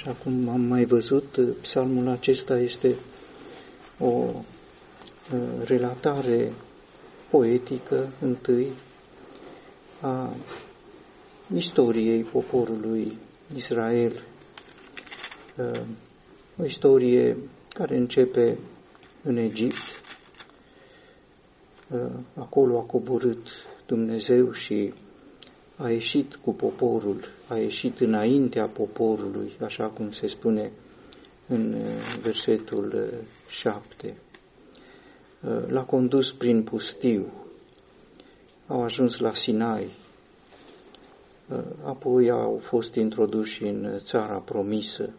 Așa cum am mai văzut, psalmul acesta este o uh, relatare poetică întâi a istoriei poporului Israel, uh, o istorie care începe în Egipt. Uh, acolo a coborât Dumnezeu și a ieșit cu poporul, a ieșit înaintea poporului, așa cum se spune în uh, versetul 7. Uh, l-a condus prin pustiu, au ajuns la Sinai, uh, apoi au fost introduși în țara promisă,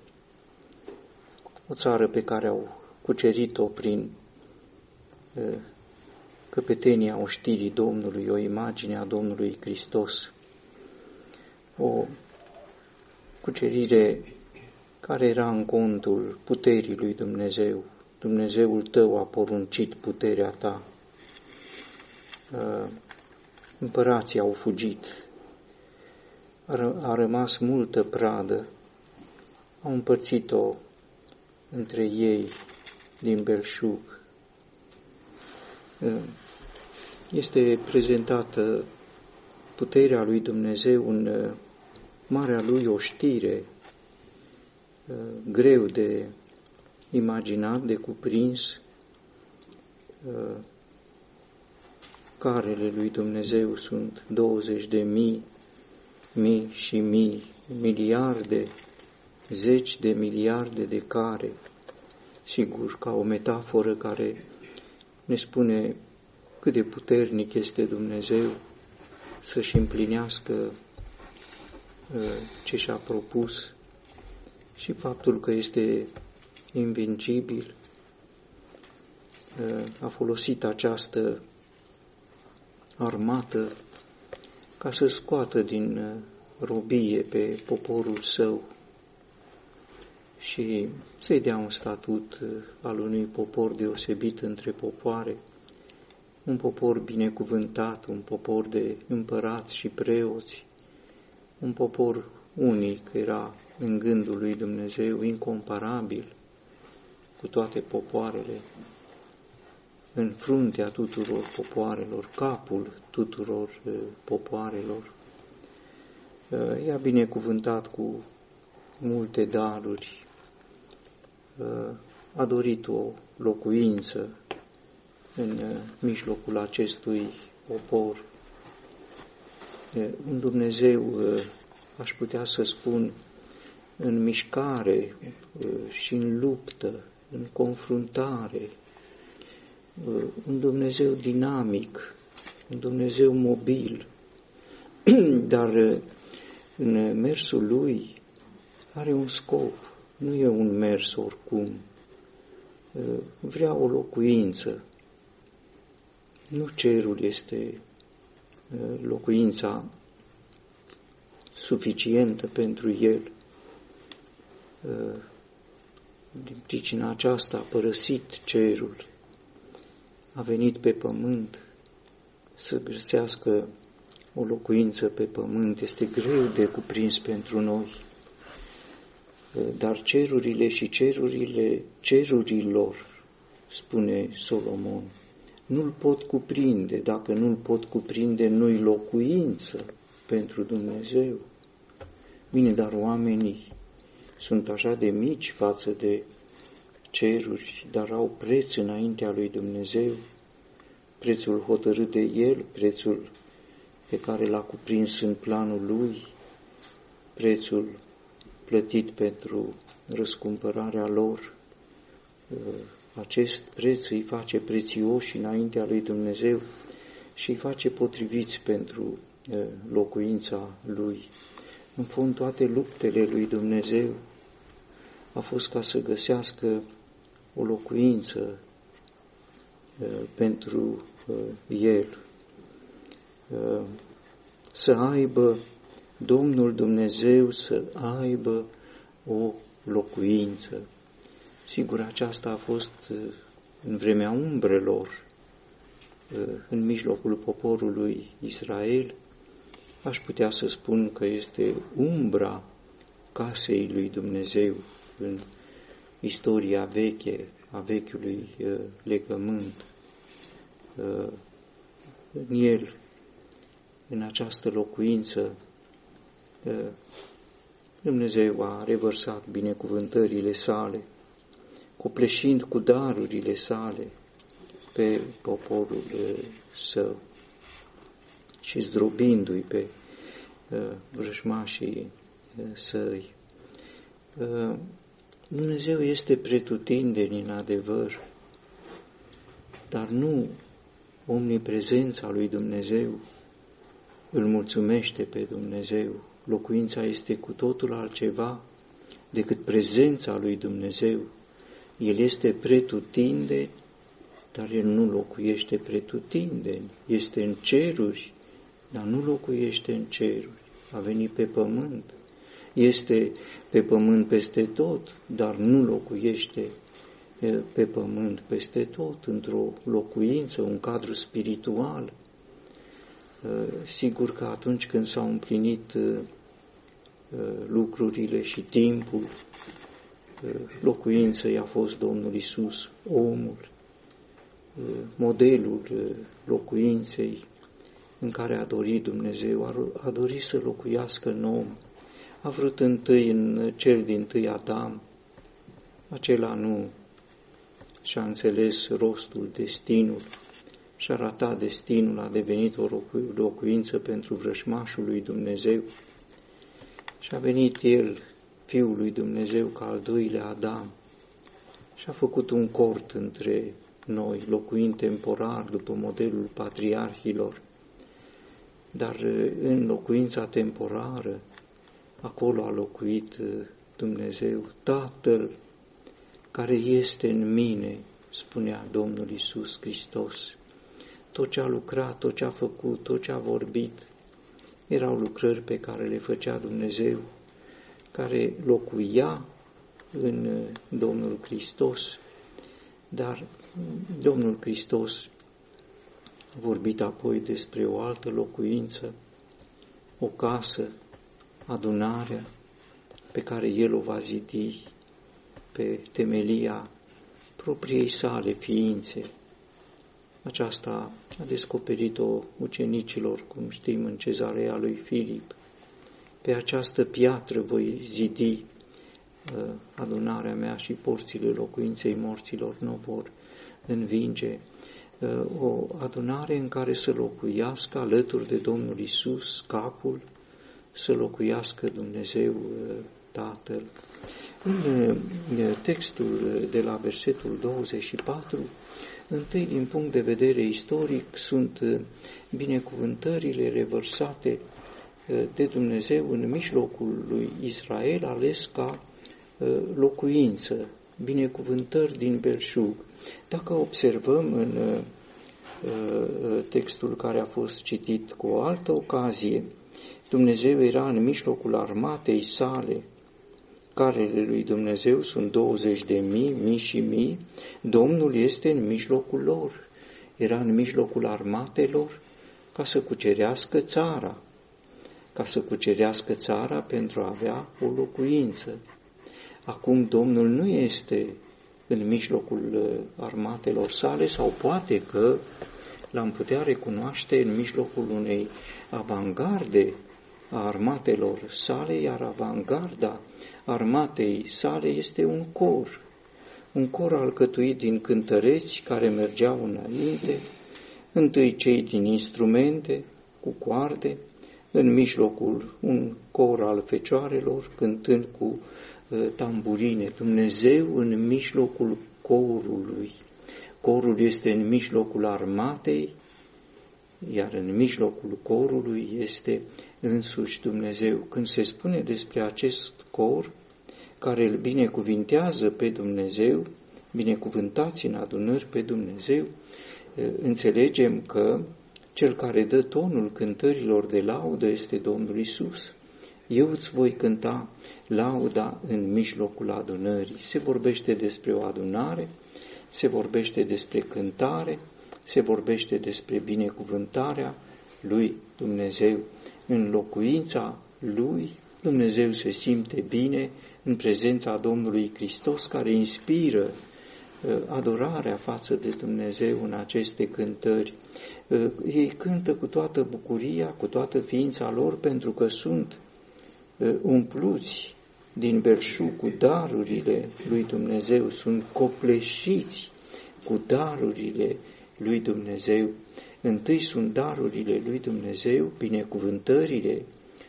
o țară pe care au cucerit-o prin căpetenia oștirii Domnului, o imagine a Domnului Hristos o cucerire care era în contul puterii lui Dumnezeu. Dumnezeul tău a poruncit puterea ta. Uh, împărații au fugit. A rămas multă pradă. Au împărțit-o între ei din belșug. Uh, este prezentată puterea lui Dumnezeu în uh, marea lui oștire, uh, greu de imaginat, de cuprins, uh, carele lui Dumnezeu sunt 20 de mii, mii și mii, miliarde, zeci de miliarde de care, sigur, ca o metaforă care ne spune cât de puternic este Dumnezeu să-și împlinească Uh, ce și-a propus și faptul că este invincibil, uh, a folosit această armată ca să scoată din uh, robie pe poporul său și să-i dea un statut al unui popor deosebit între popoare, un popor binecuvântat, un popor de împărați și preoți, un popor unic era în gândul lui Dumnezeu, incomparabil cu toate popoarele, în fruntea tuturor popoarelor, capul tuturor uh, popoarelor. Uh, i-a binecuvântat cu multe daruri, uh, a dorit o locuință în mijlocul acestui popor un Dumnezeu, aș putea să spun, în mișcare și în luptă, în confruntare, un Dumnezeu dinamic, un Dumnezeu mobil, dar în mersul lui are un scop, nu e un mers oricum. Vrea o locuință. Nu cerul este locuința suficientă pentru el. Din pricina aceasta a părăsit cerul, a venit pe pământ să găsească o locuință pe pământ. Este greu de cuprins pentru noi. Dar cerurile și cerurile cerurilor, spune Solomon, nu-l pot cuprinde. Dacă nu-l pot cuprinde, nu-i locuință pentru Dumnezeu. Bine, dar oamenii sunt așa de mici față de ceruri, dar au preț înaintea lui Dumnezeu, prețul hotărât de El, prețul pe care l-a cuprins în planul Lui, prețul plătit pentru răscumpărarea lor, acest preț îi face prețioși înaintea lui Dumnezeu și îi face potriviți pentru locuința lui. În fond, toate luptele lui Dumnezeu a fost ca să găsească o locuință pentru el, să aibă Domnul Dumnezeu să aibă o locuință. Sigur, aceasta a fost uh, în vremea umbrelor, uh, în mijlocul poporului Israel, aș putea să spun că este umbra casei lui Dumnezeu în istoria veche a vechiului uh, legământ. Uh, în el, în această locuință, uh, Dumnezeu a revărsat binecuvântările sale, copleșind cu darurile sale pe poporul său și zdrobindu-i pe vrăjmașii săi. Dumnezeu este pretutindeni în adevăr, dar nu omniprezența lui Dumnezeu îl mulțumește pe Dumnezeu. Locuința este cu totul altceva decât prezența lui Dumnezeu. El este pretutindeni, dar el nu locuiește pretutindeni. Este în ceruri, dar nu locuiește în ceruri. A venit pe pământ este pe pământ peste tot, dar nu locuiește pe pământ peste tot, într-o locuință, un cadru spiritual. Sigur că atunci când s-au împlinit lucrurile și timpul, locuință i-a fost Domnul Isus, omul, modelul locuinței în care a dorit Dumnezeu, a dorit să locuiască în om, a vrut întâi în cel din tâi Adam, acela nu și-a înțeles rostul, destinul, și-a ratat destinul, a devenit o locuință pentru vrășmașul lui Dumnezeu. Și a venit el, Fiul lui Dumnezeu, ca al doilea Adam, și a făcut un cort între noi, locuind temporar după modelul patriarhilor, dar în locuința temporară Acolo a locuit uh, Dumnezeu, Tatăl care este în mine, spunea Domnul Isus Hristos. Tot ce a lucrat, tot ce a făcut, tot ce a vorbit, erau lucrări pe care le făcea Dumnezeu, care locuia în uh, Domnul Hristos, dar Domnul Hristos a vorbit apoi despre o altă locuință, o casă adunarea pe care El o va zidi pe temelia propriei sale ființe. Aceasta a descoperit-o ucenicilor, cum știm, în cezarea lui Filip. Pe această piatră voi zidi uh, adunarea mea și porțile locuinței morților nu vor învinge. Uh, o adunare în care să locuiască alături de Domnul Isus, capul, să locuiască Dumnezeu uh, Tatăl. În uh, textul de la versetul 24, întâi din punct de vedere istoric sunt uh, binecuvântările revărsate de Dumnezeu în mijlocul lui Israel, ales ca locuință, binecuvântări din belșug. Dacă observăm în textul care a fost citit cu o altă ocazie, Dumnezeu era în mijlocul armatei sale, carele lui Dumnezeu sunt 20 de mii, mii și mii, Domnul este în mijlocul lor, era în mijlocul armatelor ca să cucerească țara, ca să cucerească țara pentru a avea o locuință. Acum Domnul nu este în mijlocul uh, armatelor sale sau poate că l-am putea recunoaște în mijlocul unei avangarde a armatelor sale, iar avangarda armatei sale este un cor, un cor alcătuit din cântăreți care mergeau înainte, întâi cei din instrumente, cu coarde, în mijlocul un cor al fecioarelor, cântând cu uh, tamburine. Dumnezeu în mijlocul corului. Corul este în mijlocul armatei, iar în mijlocul corului este însuși Dumnezeu. Când se spune despre acest cor care îl binecuvintează pe Dumnezeu, binecuvântați în adunări pe Dumnezeu, înțelegem că cel care dă tonul cântărilor de laudă este Domnul Isus. Eu îți voi cânta lauda în mijlocul adunării. Se vorbește despre o adunare, se vorbește despre cântare, se vorbește despre binecuvântarea lui Dumnezeu în locuința lui Dumnezeu se simte bine în prezența Domnului Hristos care inspiră uh, adorarea față de Dumnezeu în aceste cântări. Uh, ei cântă cu toată bucuria, cu toată ființa lor, pentru că sunt uh, umpluți din belșug cu darurile lui Dumnezeu, sunt copleșiți cu darurile lui Dumnezeu. Întâi sunt darurile lui Dumnezeu, binecuvântările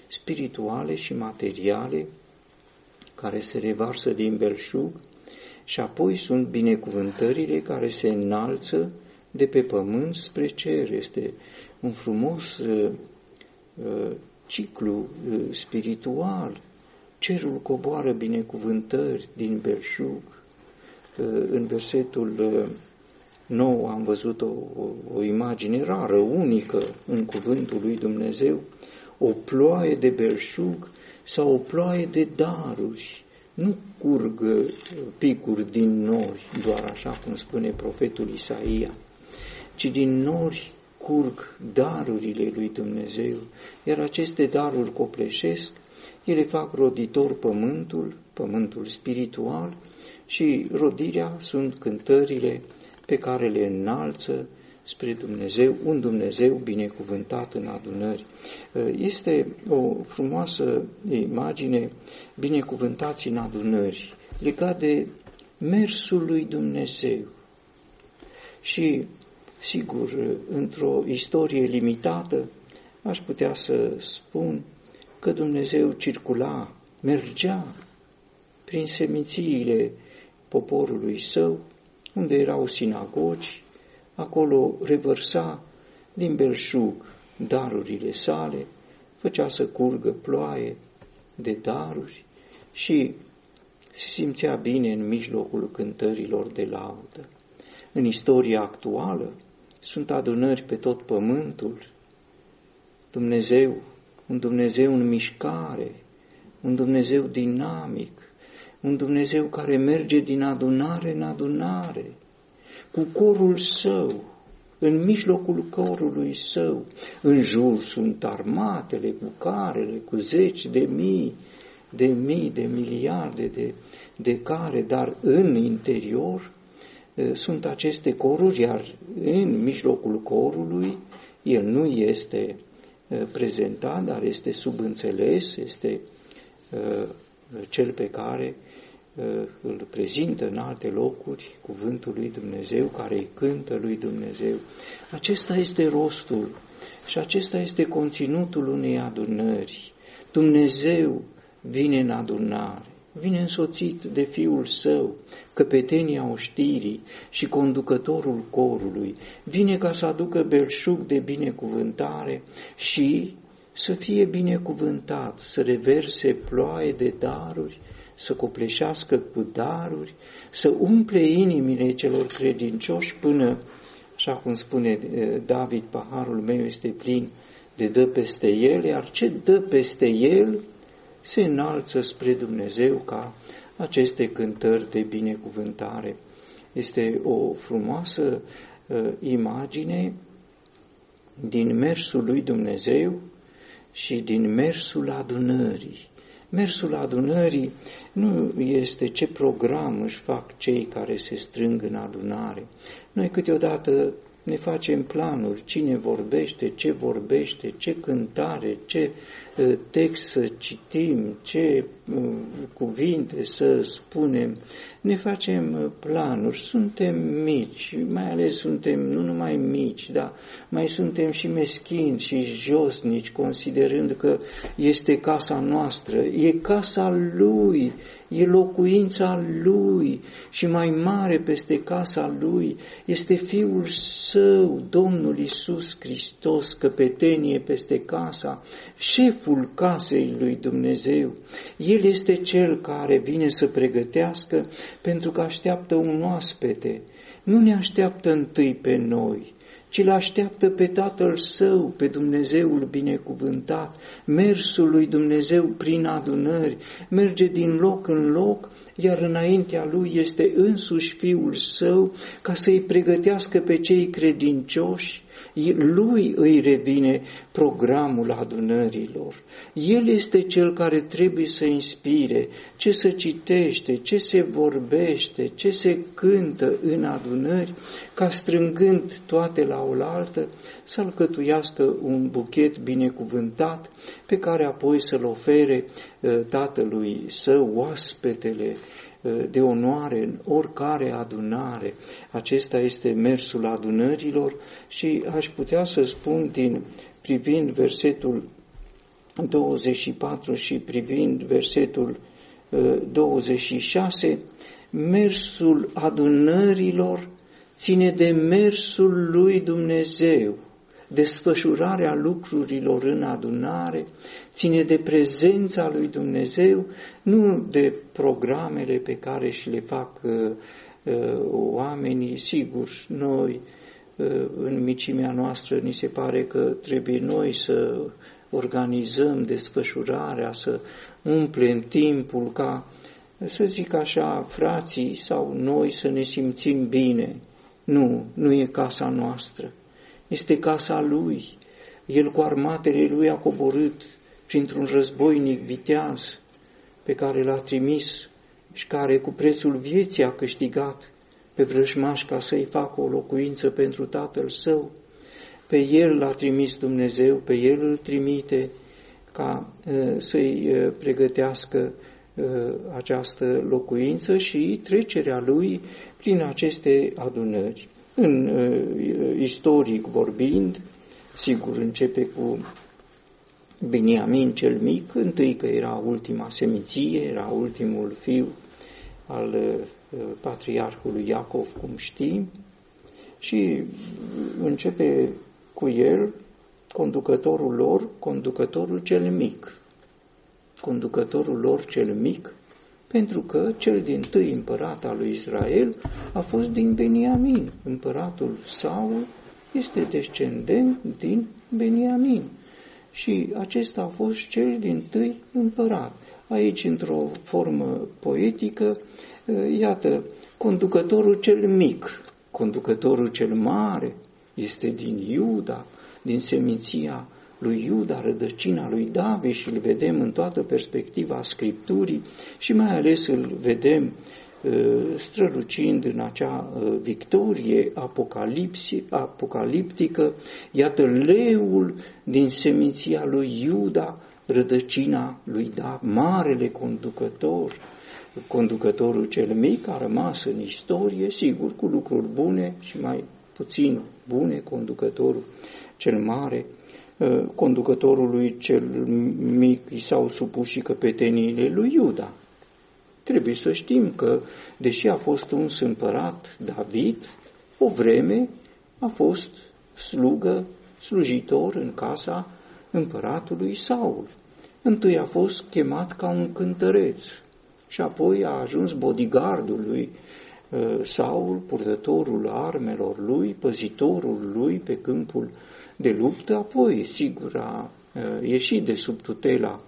spirituale și materiale care se revarsă din belșug și apoi sunt binecuvântările care se înalță de pe pământ spre cer. Este un frumos uh, uh, ciclu uh, spiritual. Cerul coboară binecuvântări din belșug. Uh, în versetul uh, nou am văzut o, o, o imagine rară, unică în cuvântul lui Dumnezeu, o ploaie de belșug sau o ploaie de daruri. Nu curg uh, picuri din nori, doar așa cum spune profetul Isaia, ci din nori curg darurile lui Dumnezeu, iar aceste daruri copleșesc, ele fac roditor pământul, pământul spiritual, și rodirea sunt cântările pe care le înalță spre Dumnezeu, un Dumnezeu binecuvântat în adunări. Este o frumoasă imagine binecuvântați în adunări, legat de mersul lui Dumnezeu. Și, sigur, într-o istorie limitată, aș putea să spun că Dumnezeu circula, mergea prin semințiile poporului său, unde erau sinagogi, acolo revărsa din belșug darurile sale, făcea să curgă ploaie de daruri și se simțea bine în mijlocul cântărilor de laudă. În istoria actuală sunt adunări pe tot pământul, Dumnezeu, un Dumnezeu în mișcare, un Dumnezeu dinamic, un Dumnezeu care merge din adunare în adunare, cu corul său, în mijlocul corului său, în jur sunt armatele cu carele, cu zeci de mii, de mii, de miliarde de, de care, dar în interior sunt aceste coruri, iar în mijlocul corului el nu este prezentat, dar este subînțeles, este cel pe care Uh, îl prezintă în alte locuri cuvântul lui Dumnezeu, care îi cântă lui Dumnezeu. Acesta este rostul și acesta este conținutul unei adunări. Dumnezeu vine în adunare, vine însoțit de Fiul Său, căpetenia oștirii și conducătorul corului, vine ca să aducă belșug de binecuvântare și să fie binecuvântat, să reverse ploaie de daruri să copleșească cu daruri, să umple inimile celor credincioși până, așa cum spune eh, David, paharul meu este plin de dă peste el, iar ce dă peste el se înalță spre Dumnezeu ca aceste cântări de binecuvântare. Este o frumoasă uh, imagine din mersul lui Dumnezeu și din mersul adunării. Mersul adunării nu este ce program își fac cei care se strâng în adunare. Noi câteodată ne facem planuri, cine vorbește, ce vorbește, ce cântare, ce uh, text să citim, ce uh, cuvinte să spunem. Ne facem uh, planuri, suntem mici, mai ales suntem nu numai mici, dar mai suntem și meschini și josnici, considerând că este casa noastră, e casa lui, e locuința lui și mai mare peste casa lui este Fiul Său, Domnul Isus Hristos, căpetenie peste casa, șeful casei lui Dumnezeu. El este cel care vine să pregătească pentru că așteaptă un oaspete. Nu ne așteaptă întâi pe noi, ci îl așteaptă pe Tatăl Său, pe Dumnezeul binecuvântat. Mersul lui Dumnezeu prin adunări merge din loc în loc, iar înaintea lui este însuși Fiul Său ca să-i pregătească pe cei credincioși lui îi revine programul adunărilor. El este cel care trebuie să inspire ce se citește, ce se vorbește, ce se cântă în adunări, ca strângând toate la oaltă să alcătuiască un buchet binecuvântat pe care apoi să-l ofere uh, tatălui său, oaspetele, de onoare în oricare adunare. Acesta este mersul adunărilor și aș putea să spun din privind versetul 24 și privind versetul 26, mersul adunărilor ține de mersul lui Dumnezeu desfășurarea lucrurilor în adunare ține de prezența lui Dumnezeu, nu de programele pe care și le fac uh, uh, oamenii. Sigur, noi, uh, în micimea noastră, ni se pare că trebuie noi să organizăm desfășurarea, să umplem timpul ca, să zic așa, frații sau noi să ne simțim bine. Nu, nu e casa noastră este casa lui. El cu armatele lui a coborât printr-un războinic viteaz pe care l-a trimis și care cu prețul vieții a câștigat pe vrăjmaș ca să-i facă o locuință pentru tatăl său. Pe el l-a trimis Dumnezeu, pe el îl trimite ca uh, să-i uh, pregătească uh, această locuință și trecerea lui prin aceste adunări. În uh, istoric vorbind, sigur începe cu Beniamin cel mic, întâi că era ultima seminție, era ultimul fiu al uh, patriarhului Iacov, cum știm, și începe cu el conducătorul lor, conducătorul cel mic. Conducătorul lor cel mic pentru că cel din tâi împărat al lui Israel a fost din Beniamin. Împăratul Saul este descendent din Beniamin. Și acesta a fost cel din tâi împărat. Aici, într-o formă poetică, iată, conducătorul cel mic, conducătorul cel mare este din Iuda, din seminția lui Iuda, rădăcina lui David și îl vedem în toată perspectiva Scripturii și mai ales îl vedem uh, strălucind în acea uh, victorie apocaliptică, iată leul din seminția lui Iuda, rădăcina lui Da, marele conducător, conducătorul cel mic a rămas în istorie, sigur, cu lucruri bune și mai puțin bune, conducătorul cel mare. Ă, conducătorului cel mic i s-au supus și căpeteniile lui Iuda. Trebuie să știm că, deși a fost un împărat David, o vreme a fost slugă, slujitor în casa împăratului Saul. Întâi a fost chemat ca un cântăreț și apoi a ajuns bodyguardul lui ă, Saul, purtătorul armelor lui, păzitorul lui pe câmpul de luptă, apoi, sigur, a ieșit de sub tutela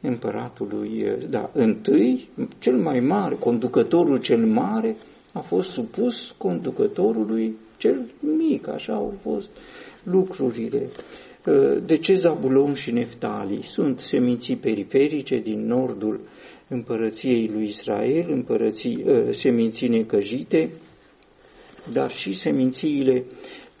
împăratului, da, întâi, cel mai mare, conducătorul cel mare a fost supus conducătorului cel mic, așa au fost lucrurile. De ce Zabulon și Neftali sunt seminții periferice din nordul împărăției lui Israel, împărății, seminții necăjite, dar și semințiile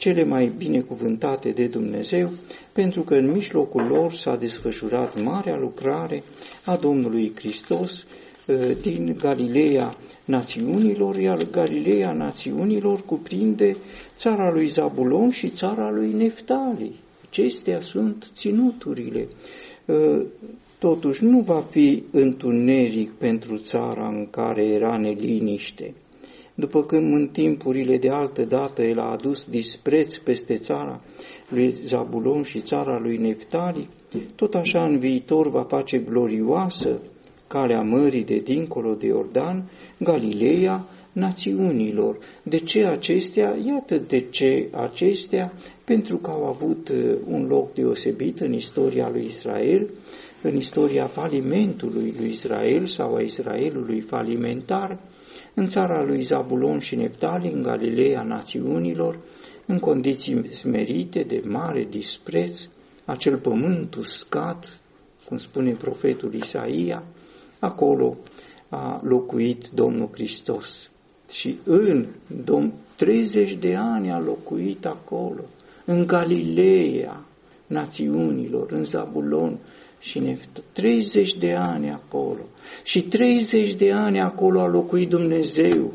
cele mai binecuvântate de Dumnezeu, pentru că în mijlocul lor s-a desfășurat marea lucrare a Domnului Hristos ă, din Galileea națiunilor, iar Galileea națiunilor cuprinde țara lui Zabulon și țara lui Neftali. Acestea sunt ținuturile. Ă, totuși nu va fi întuneric pentru țara în care era neliniște după când în timpurile de altă dată el a adus dispreț peste țara lui Zabulon și țara lui Neftali, tot așa în viitor va face glorioasă calea mării de dincolo de Iordan, Galileea, națiunilor. De ce acestea? Iată de ce acestea, pentru că au avut uh, un loc deosebit în istoria lui Israel, în istoria falimentului lui Israel sau a Israelului falimentar, în țara lui Zabulon și Neftali, în Galileea națiunilor, în condiții smerite de mare dispreț, acel pământ uscat, cum spune profetul Isaia, acolo a locuit Domnul Hristos. Și în 30 de ani a locuit acolo, în Galileea națiunilor, în Zabulon și Neftă. 30 de ani acolo. Și 30 de ani acolo a locuit Dumnezeu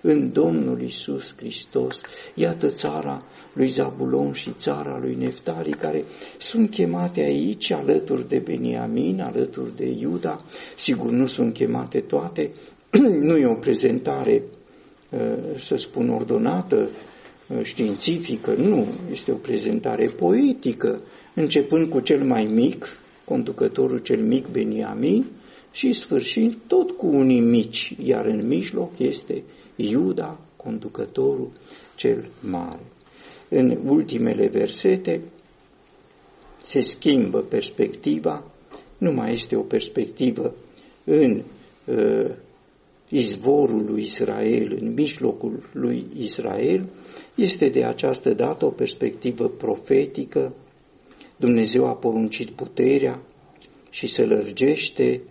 în Domnul Isus Hristos. Iată țara lui Zabulon și țara lui Neftali, care sunt chemate aici alături de Beniamin, alături de Iuda. Sigur, nu sunt chemate toate, nu e o prezentare, uh, să spun, ordonată, uh, științifică, nu, este o prezentare poetică, începând cu cel mai mic, conducătorul cel mic Beniamin, și sfârșind tot cu unii mici, iar în mijloc este Iuda, conducătorul cel mare. În ultimele versete se schimbă perspectiva, nu mai este o perspectivă în uh, izvorul lui Israel, în mijlocul lui Israel, este de această dată o perspectivă profetică. Dumnezeu a poruncit puterea și se lărgește,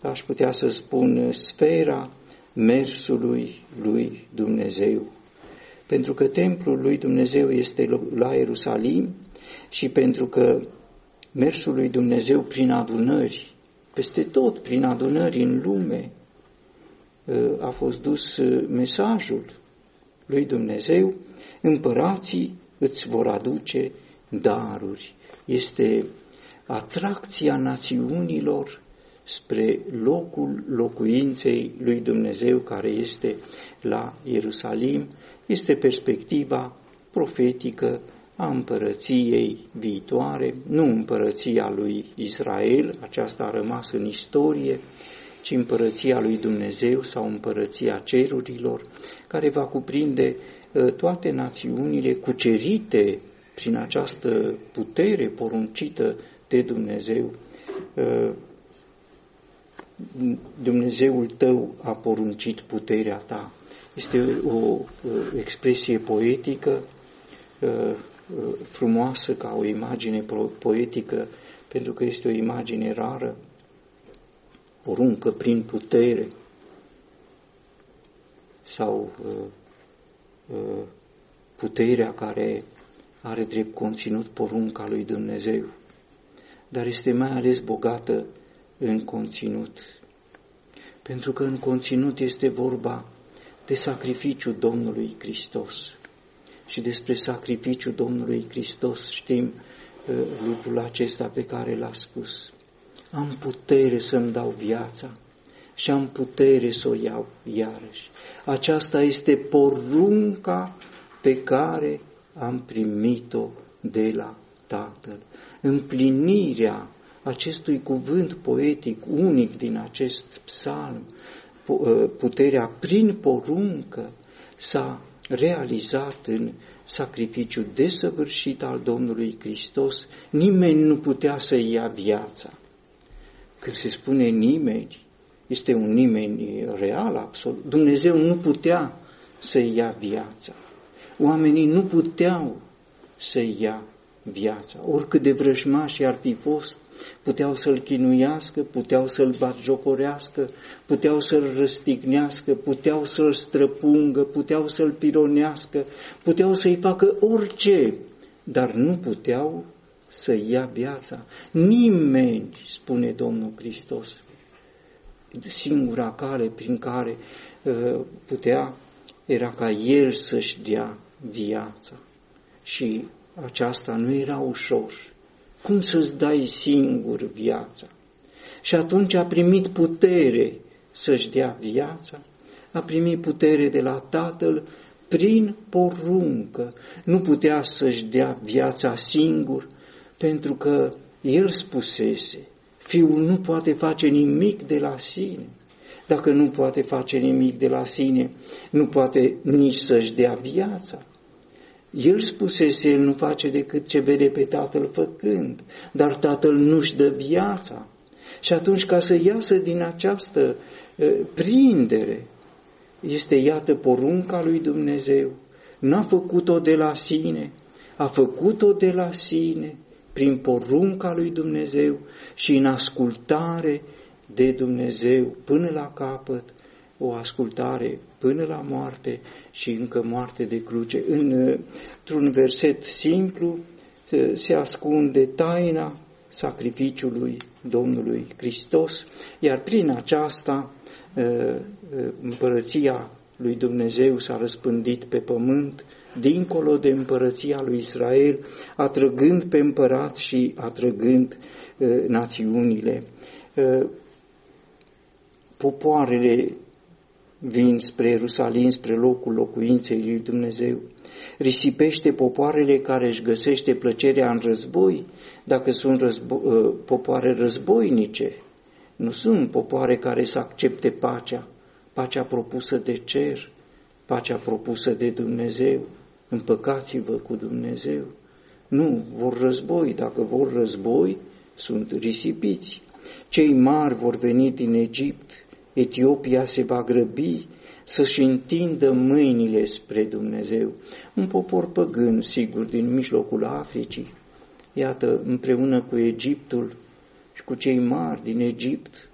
aș putea să spun, sfera mersului lui Dumnezeu. Pentru că templul lui Dumnezeu este la Ierusalim și pentru că mersul lui Dumnezeu prin adunări, peste tot prin adunări în lume, ă, a fost dus ă, mesajul lui Dumnezeu, împărații îți vor aduce daruri. Este atracția națiunilor spre locul locuinței lui Dumnezeu care este la Ierusalim, este perspectiva profetică a împărăției viitoare, nu împărăția lui Israel, aceasta a rămas în istorie, ci împărăția lui Dumnezeu sau împărăția cerurilor, care va cuprinde ă, toate națiunile cucerite prin această putere poruncită de Dumnezeu ă, Dumnezeul tău a poruncit puterea ta. Este o expresie poetică frumoasă ca o imagine poetică, pentru că este o imagine rară, poruncă prin putere sau puterea care are drept conținut porunca lui Dumnezeu, dar este mai ales bogată în conținut. Pentru că în conținut este vorba de sacrificiul Domnului Hristos. Și despre sacrificiul Domnului Hristos știm uh, lucrul acesta pe care l-a spus. Am putere să-mi dau viața și am putere să o iau iarăși. Aceasta este porunca pe care am primit-o de la Tatăl. Împlinirea acestui cuvânt poetic unic din acest psalm, ă, puterea prin poruncă s-a realizat în sacrificiul desăvârșit al Domnului Hristos, nimeni nu putea să ia viața. Când se spune nimeni, este un nimeni real, absolut. Dumnezeu nu putea să ia viața. Oamenii nu puteau să ia viața. Oricât de vrăjmași ar fi fost, puteau să-l chinuiască, puteau să-l batjocorească, puteau să-l răstignească, puteau să-l străpungă, puteau să-l pironească, puteau să-i facă orice, dar nu puteau să ia viața. Nimeni, spune Domnul Hristos, singura cale prin care uh, putea era ca El să-și dea viața. Și aceasta nu era ușor. Cum să-ți dai singur viața? Și atunci a primit putere să-și dea viața, a primit putere de la Tatăl prin poruncă. Nu putea să-și dea viața singur, pentru că el spusese, fiul nu poate face nimic de la sine. Dacă nu poate face nimic de la sine, nu poate nici să-și dea viața. El spusese, el nu face decât ce vede pe tatăl făcând, dar tatăl nu-și dă viața. Și atunci, ca să iasă din această uh, prindere, este, iată, porunca lui Dumnezeu. N-a făcut-o de la sine, a făcut-o de la sine, prin porunca lui Dumnezeu și în ascultare de Dumnezeu până la capăt, o ascultare până la moarte și încă moarte de cruce. Într-un verset simplu se ascunde taina sacrificiului Domnului Hristos, iar prin aceasta împărăția lui Dumnezeu s-a răspândit pe pământ, dincolo de împărăția lui Israel, atrăgând pe împărat și atrăgând națiunile. Popoarele vin spre Ierusalim, spre locul locuinței lui Dumnezeu. Risipește popoarele care își găsește plăcerea în război, dacă sunt războ- ă, popoare războinice. Nu sunt popoare care să accepte pacea, pacea propusă de cer, pacea propusă de Dumnezeu. Împăcați-vă cu Dumnezeu. Nu, vor război. Dacă vor război, sunt risipiți. Cei mari vor veni din Egipt, Etiopia se va grăbi să-și întindă mâinile spre Dumnezeu. Un popor păgân, sigur, din mijlocul Africii, iată, împreună cu Egiptul și cu cei mari din Egipt,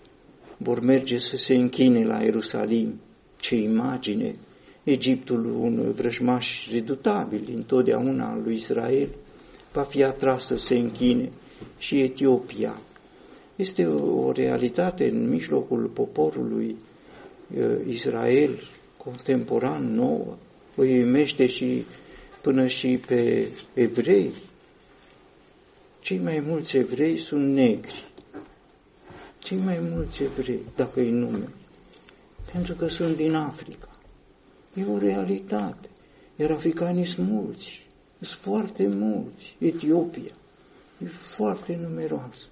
vor merge să se închine la Ierusalim. Ce imagine! Egiptul, un vrăjmaș redutabil întotdeauna al lui Israel, va fi atras să se închine și Etiopia, este o, o realitate în mijlocul poporului uh, Israel contemporan nouă, îi uimește și până și pe evrei. Cei mai mulți evrei sunt negri. Cei mai mulți evrei, dacă îi nume, pentru că sunt din Africa. E o realitate. Iar africanii sunt mulți, sunt foarte mulți. Etiopia e foarte numeroasă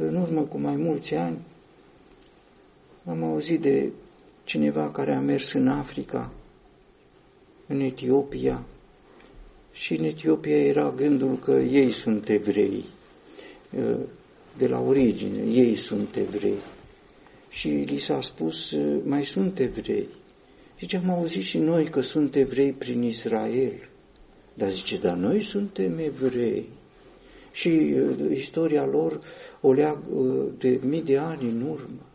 în urmă cu mai mulți ani, am auzit de cineva care a mers în Africa, în Etiopia, și în Etiopia era gândul că ei sunt evrei, de la origine, ei sunt evrei. Și li s-a spus, mai sunt evrei. Zice, am auzit și noi că sunt evrei prin Israel. Dar zice, dar noi suntem evrei. Și istoria lor o leagă uh, de mii de ani în urmă.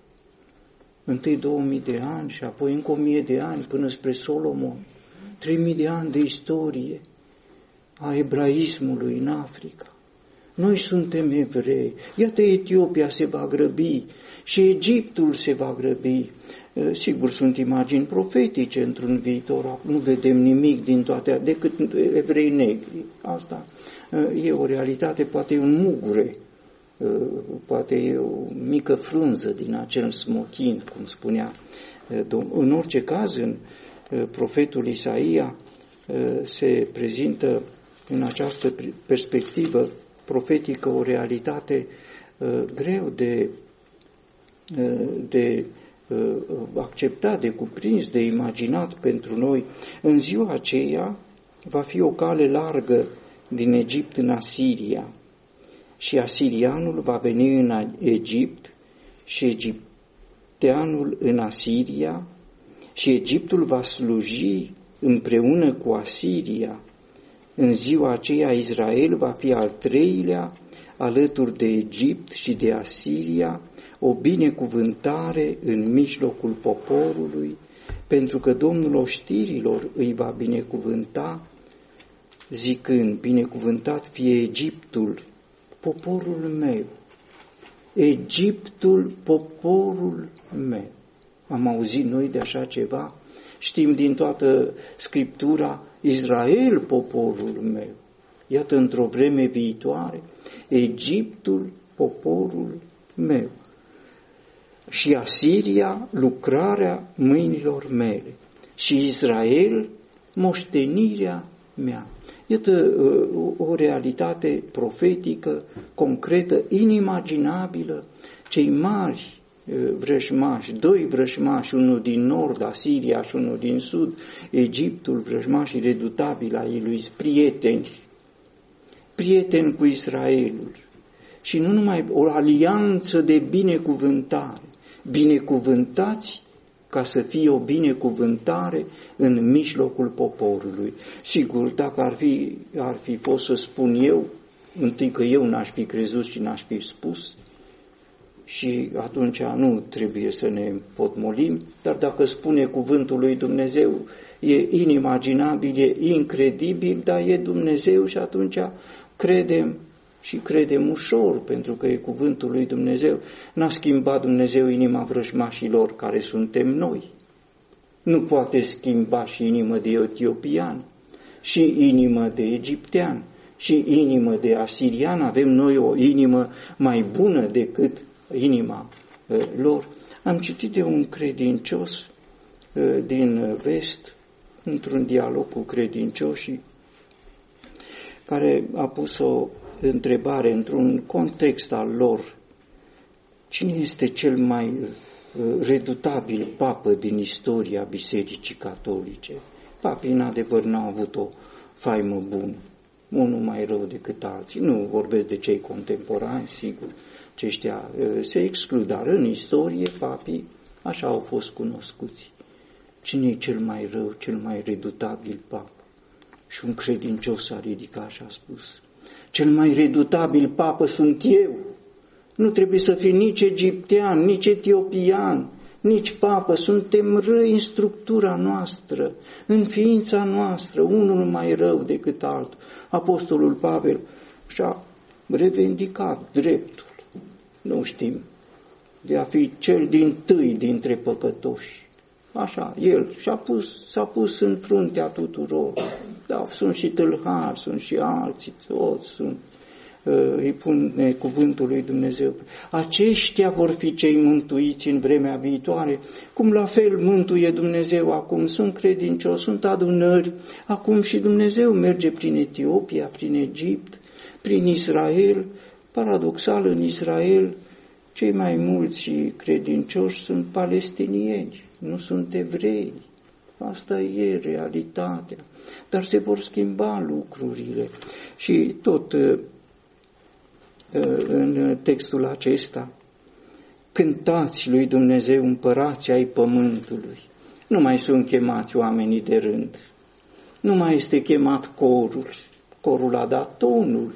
Întâi două mii de ani și apoi încă o mie de ani până spre Solomon. Trei mii de ani de istorie a ebraismului în Africa. Noi suntem evrei. Iată Etiopia se va grăbi și Egiptul se va grăbi. Uh, sigur, sunt imagini profetice într-un viitor. Nu vedem nimic din toate, decât evrei negri. Asta uh, e o realitate, poate e un mugure Uh, poate e o mică frunză din acel smochin, cum spunea uh, Domnul. În orice caz, în uh, profetul Isaia se prezintă în această perspectivă profetică o realitate greu de, de acceptat, de cuprins, de imaginat pentru noi. În ziua aceea va fi o cale largă din Egipt în Asiria, și asirianul va veni în Egipt și egipteanul în Asiria și Egiptul va sluji împreună cu Asiria. În ziua aceea Israel va fi al treilea alături de Egipt și de Asiria, o binecuvântare în mijlocul poporului, pentru că Domnul oștirilor îi va binecuvânta, zicând, binecuvântat fie Egiptul poporul meu, Egiptul, poporul meu. Am auzit noi de așa ceva? Știm din toată Scriptura, Israel, poporul meu. Iată, într-o vreme viitoare, Egiptul, poporul meu. Și Asiria, lucrarea mâinilor mele. Și Israel, moștenirea mea. Iată uh, o realitate profetică, concretă, inimaginabilă. Cei mari uh, vrăjmași, doi vrăjmași, unul din nord, Asiria și unul din sud, Egiptul, vrăjmașii redutabili ai lui prieteni, prieteni cu Israelul, și nu numai o alianță de binecuvântare. Binecuvântați ca să fie o binecuvântare în mijlocul poporului. Sigur, dacă ar fi, ar fi fost să spun eu, întâi că eu n-aș fi crezut și n-aș fi spus, și atunci nu trebuie să ne potmolim, dar dacă spune cuvântul lui Dumnezeu, e inimaginabil, e incredibil, dar e Dumnezeu și atunci credem și credem ușor, pentru că e cuvântul lui Dumnezeu. N-a schimbat Dumnezeu inima vrăjmașilor care suntem noi. Nu poate schimba și inimă de etiopian, și inimă de egiptean, și inimă de asirian. Avem noi o inimă mai bună decât inima uh, lor. Am citit de un credincios uh, din vest, într-un dialog cu credincioșii, care a pus o întrebare într-un context al lor. Cine este cel mai uh, redutabil papă din istoria Bisericii Catolice? Papii, în adevăr, n-au avut o faimă bună, unul mai rău decât alții. Nu vorbesc de cei contemporani, sigur, aceștia uh, se exclud, dar în istorie papii așa au fost cunoscuți. Cine e cel mai rău, cel mai redutabil papă? Și un credincios s-a ridicat și a spus, cel mai redutabil papă sunt eu. Nu trebuie să fii nici egiptean, nici etiopian, nici papă. Suntem răi în structura noastră, în ființa noastră, unul mai rău decât altul. Apostolul Pavel și-a revendicat dreptul, nu știm, de a fi cel din tâi dintre păcătoși. Așa, el și-a pus, s-a pus în fruntea tuturor. Da, sunt și tâlhari, sunt și alții, toți sunt uh, îi pune cuvântul lui Dumnezeu. Aceștia vor fi cei mântuiți în vremea viitoare, cum la fel mântuie Dumnezeu acum. Sunt credincioși, sunt adunări, acum și Dumnezeu merge prin Etiopia, prin Egipt, prin Israel. Paradoxal, în Israel, cei mai mulți credincioși sunt palestinieni nu sunt evrei. Asta e realitatea. Dar se vor schimba lucrurile. Și tot uh, uh, în textul acesta, cântați lui Dumnezeu împărații ai pământului. Nu mai sunt chemați oamenii de rând. Nu mai este chemat corul. Corul a dat tonul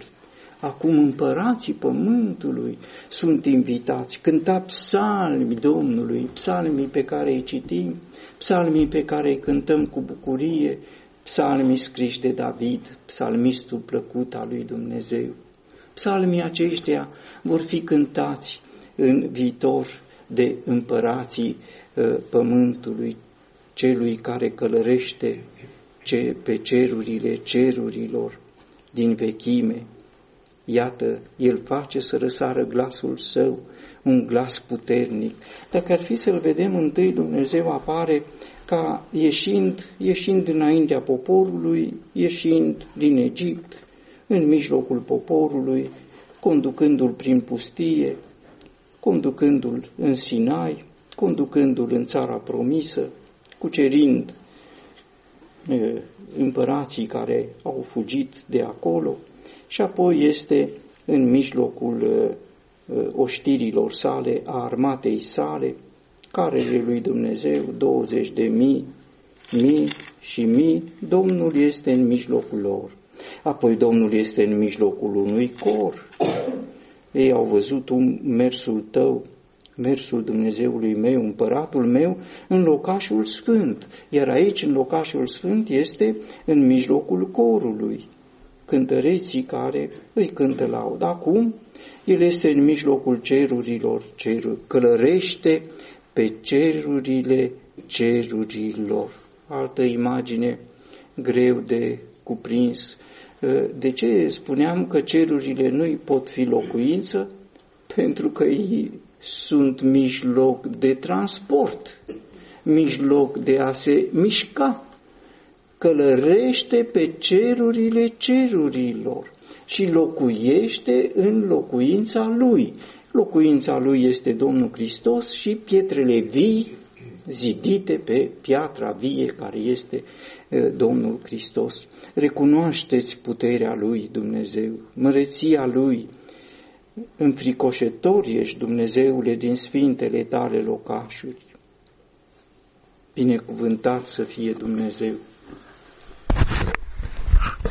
Acum împărații pământului sunt invitați. Cânta psalmi Domnului, psalmii pe care îi citim, psalmii pe care îi cântăm cu bucurie, psalmii scriși de David, psalmistul plăcut al lui Dumnezeu. Psalmii aceștia vor fi cântați în viitor de împărații uh, pământului, celui care călărește pe cerurile cerurilor din vechime, Iată, El face să răsară glasul Său, un glas puternic. Dacă ar fi să-L vedem întâi, Dumnezeu apare ca ieșind, ieșind înaintea poporului, ieșind din Egipt, în mijlocul poporului, conducându-l prin pustie, conducându-l în Sinai, conducându-l în țara promisă, cucerind împărații care au fugit de acolo, și apoi este în mijlocul uh, uh, oștirilor sale, a armatei sale, carele lui Dumnezeu, 20 de mii, mii și mii, Domnul este în mijlocul lor. Apoi Domnul este în mijlocul unui cor. Ei au văzut un mersul tău, mersul Dumnezeului meu, împăratul meu, în locașul sfânt. Iar aici, în locașul sfânt, este în mijlocul corului cântăreții care îi cântă laud. Acum, el este în mijlocul cerurilor, ceruri, călărește pe cerurile cerurilor. Altă imagine greu de cuprins. De ce spuneam că cerurile nu pot fi locuință? Pentru că ei sunt mijloc de transport, mijloc de a se mișca călărește pe cerurile cerurilor și locuiește în locuința lui. Locuința lui este Domnul Hristos și pietrele vii zidite pe piatra vie care este Domnul Hristos. Recunoașteți puterea lui Dumnezeu, măreția lui, înfricoșător ești, Dumnezeule, din sfintele tale locașuri. Binecuvântat să fie Dumnezeu!